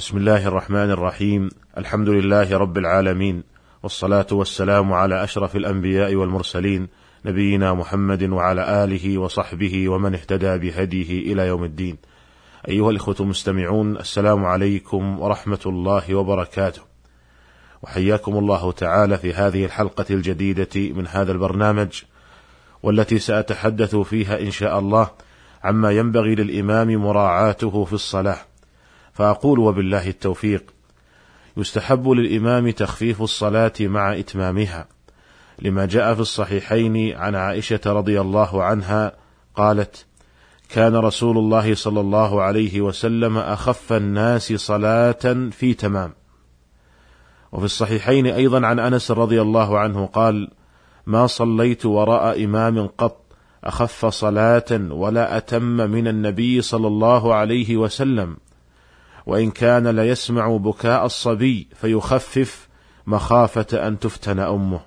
بسم الله الرحمن الرحيم. الحمد لله رب العالمين. والصلاة والسلام على أشرف الأنبياء والمرسلين نبينا محمد وعلى آله وصحبه ومن اهتدى بهديه إلى يوم الدين. أيها الإخوة المستمعون السلام عليكم ورحمة الله وبركاته. وحياكم الله تعالى في هذه الحلقة الجديدة من هذا البرنامج والتي سأتحدث فيها إن شاء الله عما ينبغي للإمام مراعاته في الصلاة. فأقول وبالله التوفيق. يستحب للإمام تخفيف الصلاة مع إتمامها. لما جاء في الصحيحين عن عائشة رضي الله عنها قالت كان رسول الله صلى الله عليه وسلم أخف الناس صلاة في تمام. وفي الصحيحين أيضا عن أنس رضي الله عنه قال ما صليت وراء إمام قط أخف صلاة ولا أتم من النبي صلى الله عليه وسلم. وإن كان ليسمع بكاء الصبي فيخفف مخافة أن تفتن أمه.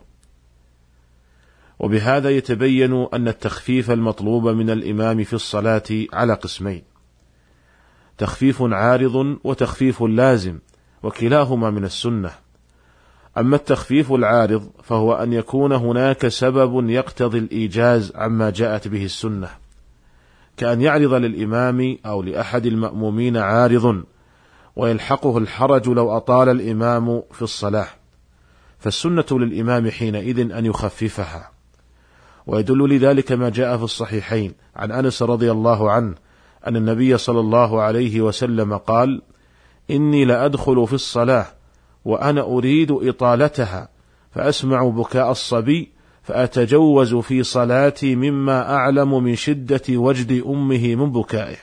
وبهذا يتبين أن التخفيف المطلوب من الإمام في الصلاة على قسمين. تخفيف عارض وتخفيف لازم، وكلاهما من السنة. أما التخفيف العارض فهو أن يكون هناك سبب يقتضي الإيجاز عما جاءت به السنة. كأن يعرض للإمام أو لأحد المأمومين عارض ويلحقه الحرج لو أطال الإمام في الصلاة. فالسنة للإمام حينئذ أن يخففها. ويدل لذلك ما جاء في الصحيحين عن أنس رضي الله عنه أن النبي صلى الله عليه وسلم قال إني لأدخل في الصلاة وأنا أريد إطالتها فأسمع بكاء الصبي فأتجوز في صلاتي مما أعلم من شدة وجد أمه من بكائه.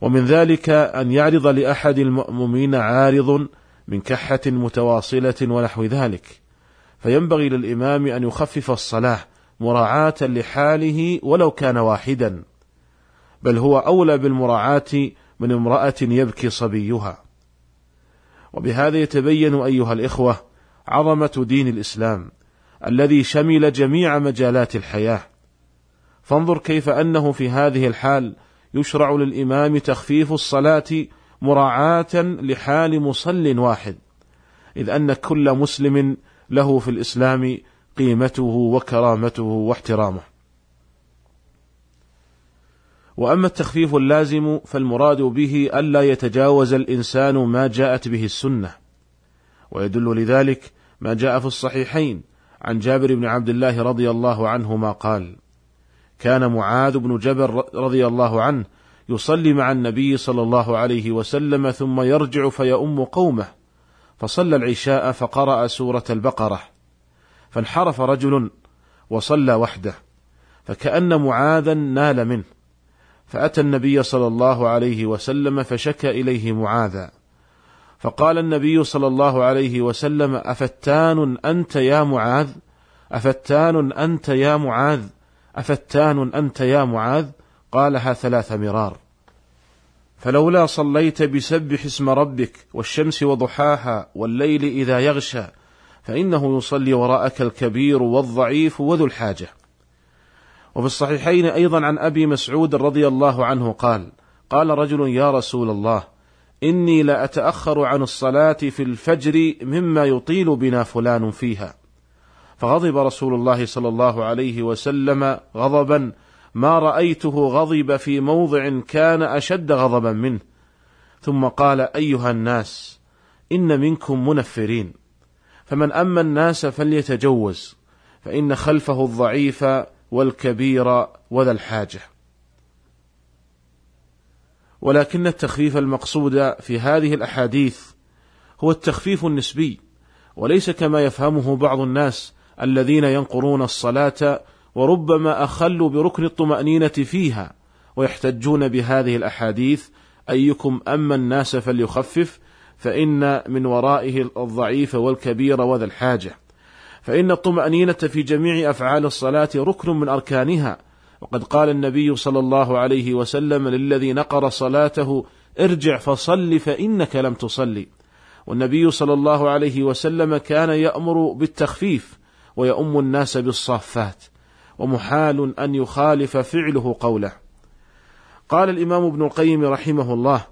ومن ذلك أن يعرض لأحد المأمومين عارض من كحة متواصلة ونحو ذلك. فينبغي للإمام أن يخفف الصلاة مراعاة لحاله ولو كان واحدا بل هو أولى بالمراعاة من امرأة يبكي صبيها. وبهذا يتبين أيها الإخوة عظمة دين الإسلام الذي شمل جميع مجالات الحياة. فانظر كيف أنه في هذه الحال يشرع للإمام تخفيف الصلاة مراعاة لحال مصل واحد إذ أن كل مسلم له في الإسلام قيمته وكرامته واحترامه. وأما التخفيف اللازم فالمراد به ألا يتجاوز الإنسان ما جاءت به السنة ويدل لذلك ما جاء في الصحيحين عن جابر بن عبد الله رضي الله عنهما قال كان معاذ بن جبل رضي الله عنه يصلي مع النبي صلى الله عليه وسلم ثم يرجع فيؤم قومه. فصلى العشاء فقرأ سورة البقرة. فانحرف رجل وصلى وحده. فكأن معاذا نال منه. فأتى النبي صلى الله عليه وسلم فشكى إليه معاذا. فقال النبي صلى الله عليه وسلم أفتان أنت يا معاذ؟ أفتان أنت يا معاذ؟ أفتان أنت يا معاذ؟ قالها ثلاث مرار. فلولا صليت بسبح اسم ربك والشمس وضحاها والليل إذا يغشى فإنه يصلي وراءك الكبير والضعيف وذو الحاجة. وفي الصحيحين أيضا عن أبي مسعود رضي الله عنه قال قال رجل يا رسول الله إني لأتأخر عن الصلاة في الفجر مما يطيل بنا فلان فيها. فغضب رسول الله صلى الله عليه وسلم غضبا. ما رأيته غضب في موضع كان أشد غضبا منه. ثم قال أيها الناس إن منكم منفرين. فمن أما الناس فليتجوز. فإن خلفه الضعيف والكبير وذا الحاجة. ولكن التخفيف المقصود في هذه الأحاديث هو التخفيف النسبي. وليس كما يفهمه بعض الناس الذين ينقرون الصلاة وربما أخلوا بركن الطمأنينة فيها ويحتجون بهذه الأحاديث أيكم أما الناس فليخفف فإن من ورائه الضعيف والكبير وذا الحاجة. فإن الطمأنينة في جميع أفعال الصلاة ركن من أركانها. وقد قال النبي صلى الله عليه وسلم للذي نقر صلاته ارجع فصل فإنك لم تصلي. والنبي صلى الله عليه وسلم كان يأمر بالتخفيف ويؤم الناس بالصافات ومحال أن يخالف فعله قوله. قال الإمام ابن القيم رحمه الله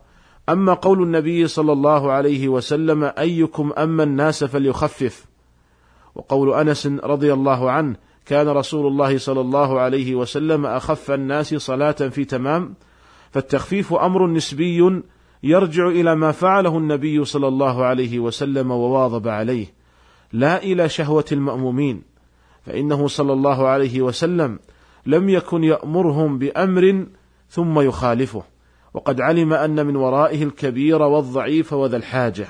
أما قول النبي صلى الله عليه وسلم أيكم أما الناس فليخفف. وقول أنس رضي الله عنه كان رسول الله صلى الله عليه وسلم أخف الناس صلاة في تمام فالتخفيف أمر نسبي يرجع إلى ما فعله النبي صلى الله عليه وسلم وواظب عليه. لا إلى شهوة المأمومين فإنه صلى الله عليه وسلم لم يكن يأمرهم بأمر ثم يخالفه وقد علم أن من ورائه الكبير والضعيف وذا الحاجة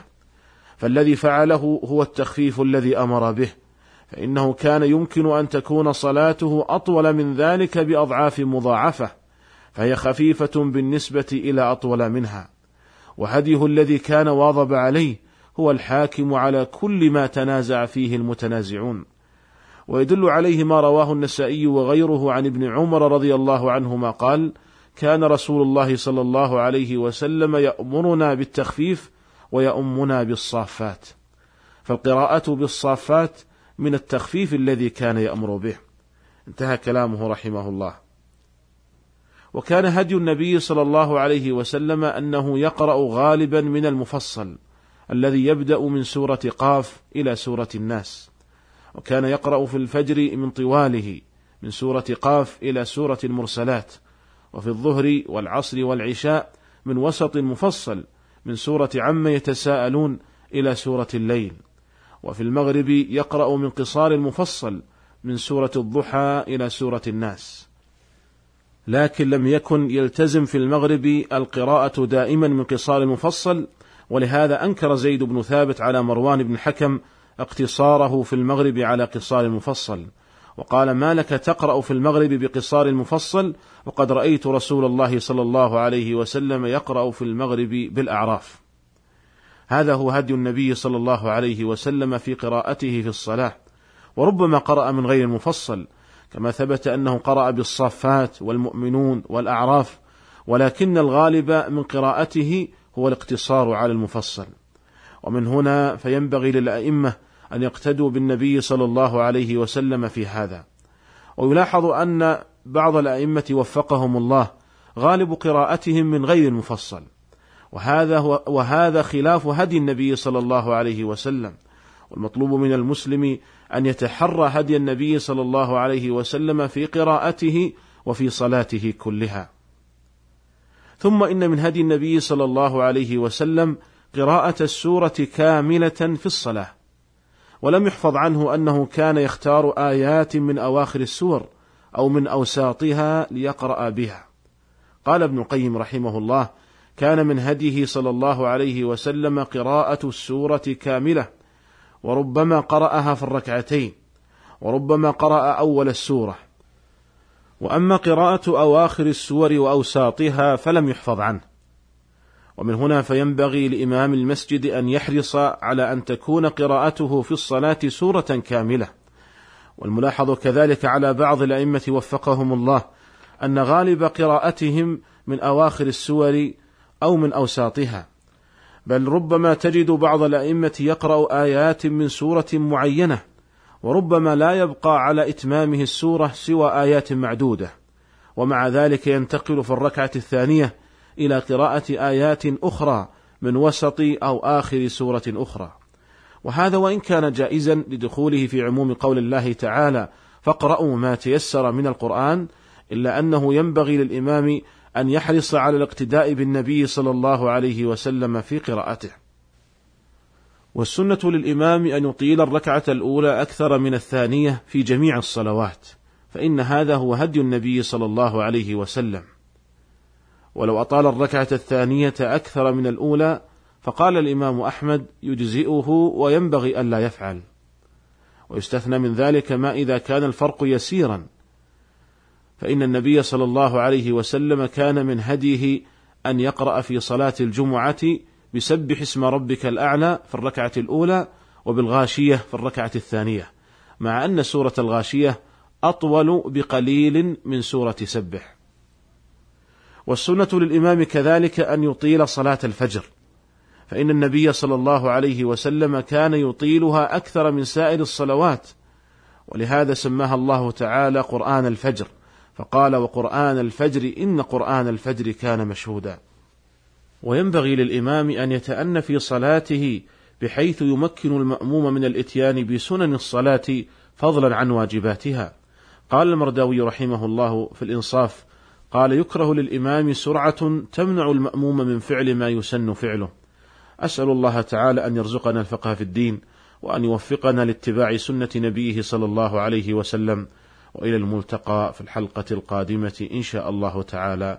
فالذي فعله هو التخفيف الذي أمر به فإنه كان يمكن أن تكون صلاته أطول من ذلك بأضعاف مضاعفة فهي خفيفة بالنسبة إلى أطول منها وهديه الذي كان واظب عليه هو الحاكم على كل ما تنازع فيه المتنازعون. ويدل عليه ما رواه النسائي وغيره عن ابن عمر رضي الله عنهما قال كان رسول الله صلى الله عليه وسلم يأمرنا بالتخفيف ويؤمنا بالصافات. فالقراءة بالصافات من التخفيف الذي كان يأمر به. انتهى كلامه رحمه الله. وكان هدي النبي صلى الله عليه وسلم أنه يقرأ غالبا من المفصل. الذي يبدأ من سورة قاف إلى سورة الناس. وكان يقرأ في الفجر من طواله من سورة قاف إلى سورة المرسلات وفي الظهر والعصر والعشاء من وسط مفصل من سورة عم يتساءلون إلى سورة الليل. وفي المغرب يقرأ من قصار المفصل من سورة الضحى إلى سورة الناس. لكن لم يكن يلتزم في المغرب القراءة دائما من قصار المفصل ولهذا أنكر زيد بن ثابت على مروان بن الحكم اقتصاره في المغرب على قصار المفصل. وقال ما لك تقرأ في المغرب بقصار المفصل؟ وقد رأيت رسول الله صلى الله عليه وسلم يقرأ في المغرب بالأعراف. هذا هو هدي النبي صلى الله عليه وسلم في قراءته في الصلاة. وربما قرأ من غير المفصل كما ثبت أنه قرأ بالصافات والمؤمنون والأعراف ولكن الغالب من قراءته هو الاقتصار على المفصل. ومن هنا فينبغي للأئمة أن يقتدوا بالنبي صلى الله عليه وسلم في هذا. ويلاحظ أن بعض الأئمة وفقهم الله غالب قراءتهم من غير المفصل. وهذا هو وهذا خلاف هدي النبي صلى الله عليه وسلم. والمطلوب من المسلم أن يتحرى هدي النبي صلى الله عليه وسلم في قراءته وفي صلاته كلها. ثم إن من هدي النبي صلى الله عليه وسلم قراءة السورة كاملة في الصلاة ولم يحفظ عنه أنه كان يختار آيات من أواخر السور أو من أوساطها ليقرأ بها. قال ابن القيم رحمه الله كان من هديه صلى الله عليه وسلم قراءة السورة كاملة وربما قرأها في الركعتين وربما قرأ أول السورة وأما قراءة أواخر السور وأوساطها فلم يحفظ عنه. ومن هنا فينبغي لإمام المسجد أن يحرص على أن تكون قراءته في الصلاة سورة كاملة. والملاحظ كذلك على بعض الأئمة وفقهم الله أن غالب قراءتهم من أواخر السور أو من أوساطها. بل ربما تجد بعض الأئمة يقرأ آيات من سورة معينة وربما لا يبقى على إتمامه السورة سوى آيات معدودة ومع ذلك ينتقل في الركعة الثانية إلى قراءة آيات أخرى من وسط أو آخر سورة أخرى وهذا وإن كان جائزا لدخوله في عموم قول الله تعالى فاقرأوا ما تيسر من القرآن إلا أنه ينبغي للإمام أن يحرص على الاقتداء بالنبي صلى الله عليه وسلم في قراءته. والسنة للإمام أن يطيل الركعة الأولى أكثر من الثانية في جميع الصلوات، فإن هذا هو هدي النبي صلى الله عليه وسلم. ولو أطال الركعة الثانية أكثر من الأولى فقال الإمام أحمد يجزئه وينبغي ألا يفعل. ويستثنى من ذلك ما إذا كان الفرق يسيرا فإن النبي صلى الله عليه وسلم كان من هديه أن يقرأ في صلاة الجمعة بسبح اسم ربك الأعلى في الركعة الأولى وبالغاشية في الركعة الثانية مع أن سورة الغاشية أطول بقليل من سورة سبح. والسنة للإمام كذلك أن يطيل صلاة الفجر فإن النبي صلى الله عليه وسلم كان يطيلها أكثر من سائر الصلوات ولهذا سماها الله تعالى قرآن الفجر فقال وقرآن الفجر إن قرآن الفجر كان مشهودا. وينبغي للإمام أن يتأن في صلاته بحيث يمكن المأموم من الإتيان بسنن الصلاة فضلا عن واجباتها. قال المرداوي رحمه الله في الإنصاف: قال يكره للإمام سرعة تمنع المأموم من فعل ما يسن فعله. أسأل الله تعالى أن يرزقنا الفقه في الدين وأن يوفقنا لاتباع سنة نبيه صلى الله عليه وسلم وإلى الملتقى في الحلقة القادمة إن شاء الله تعالى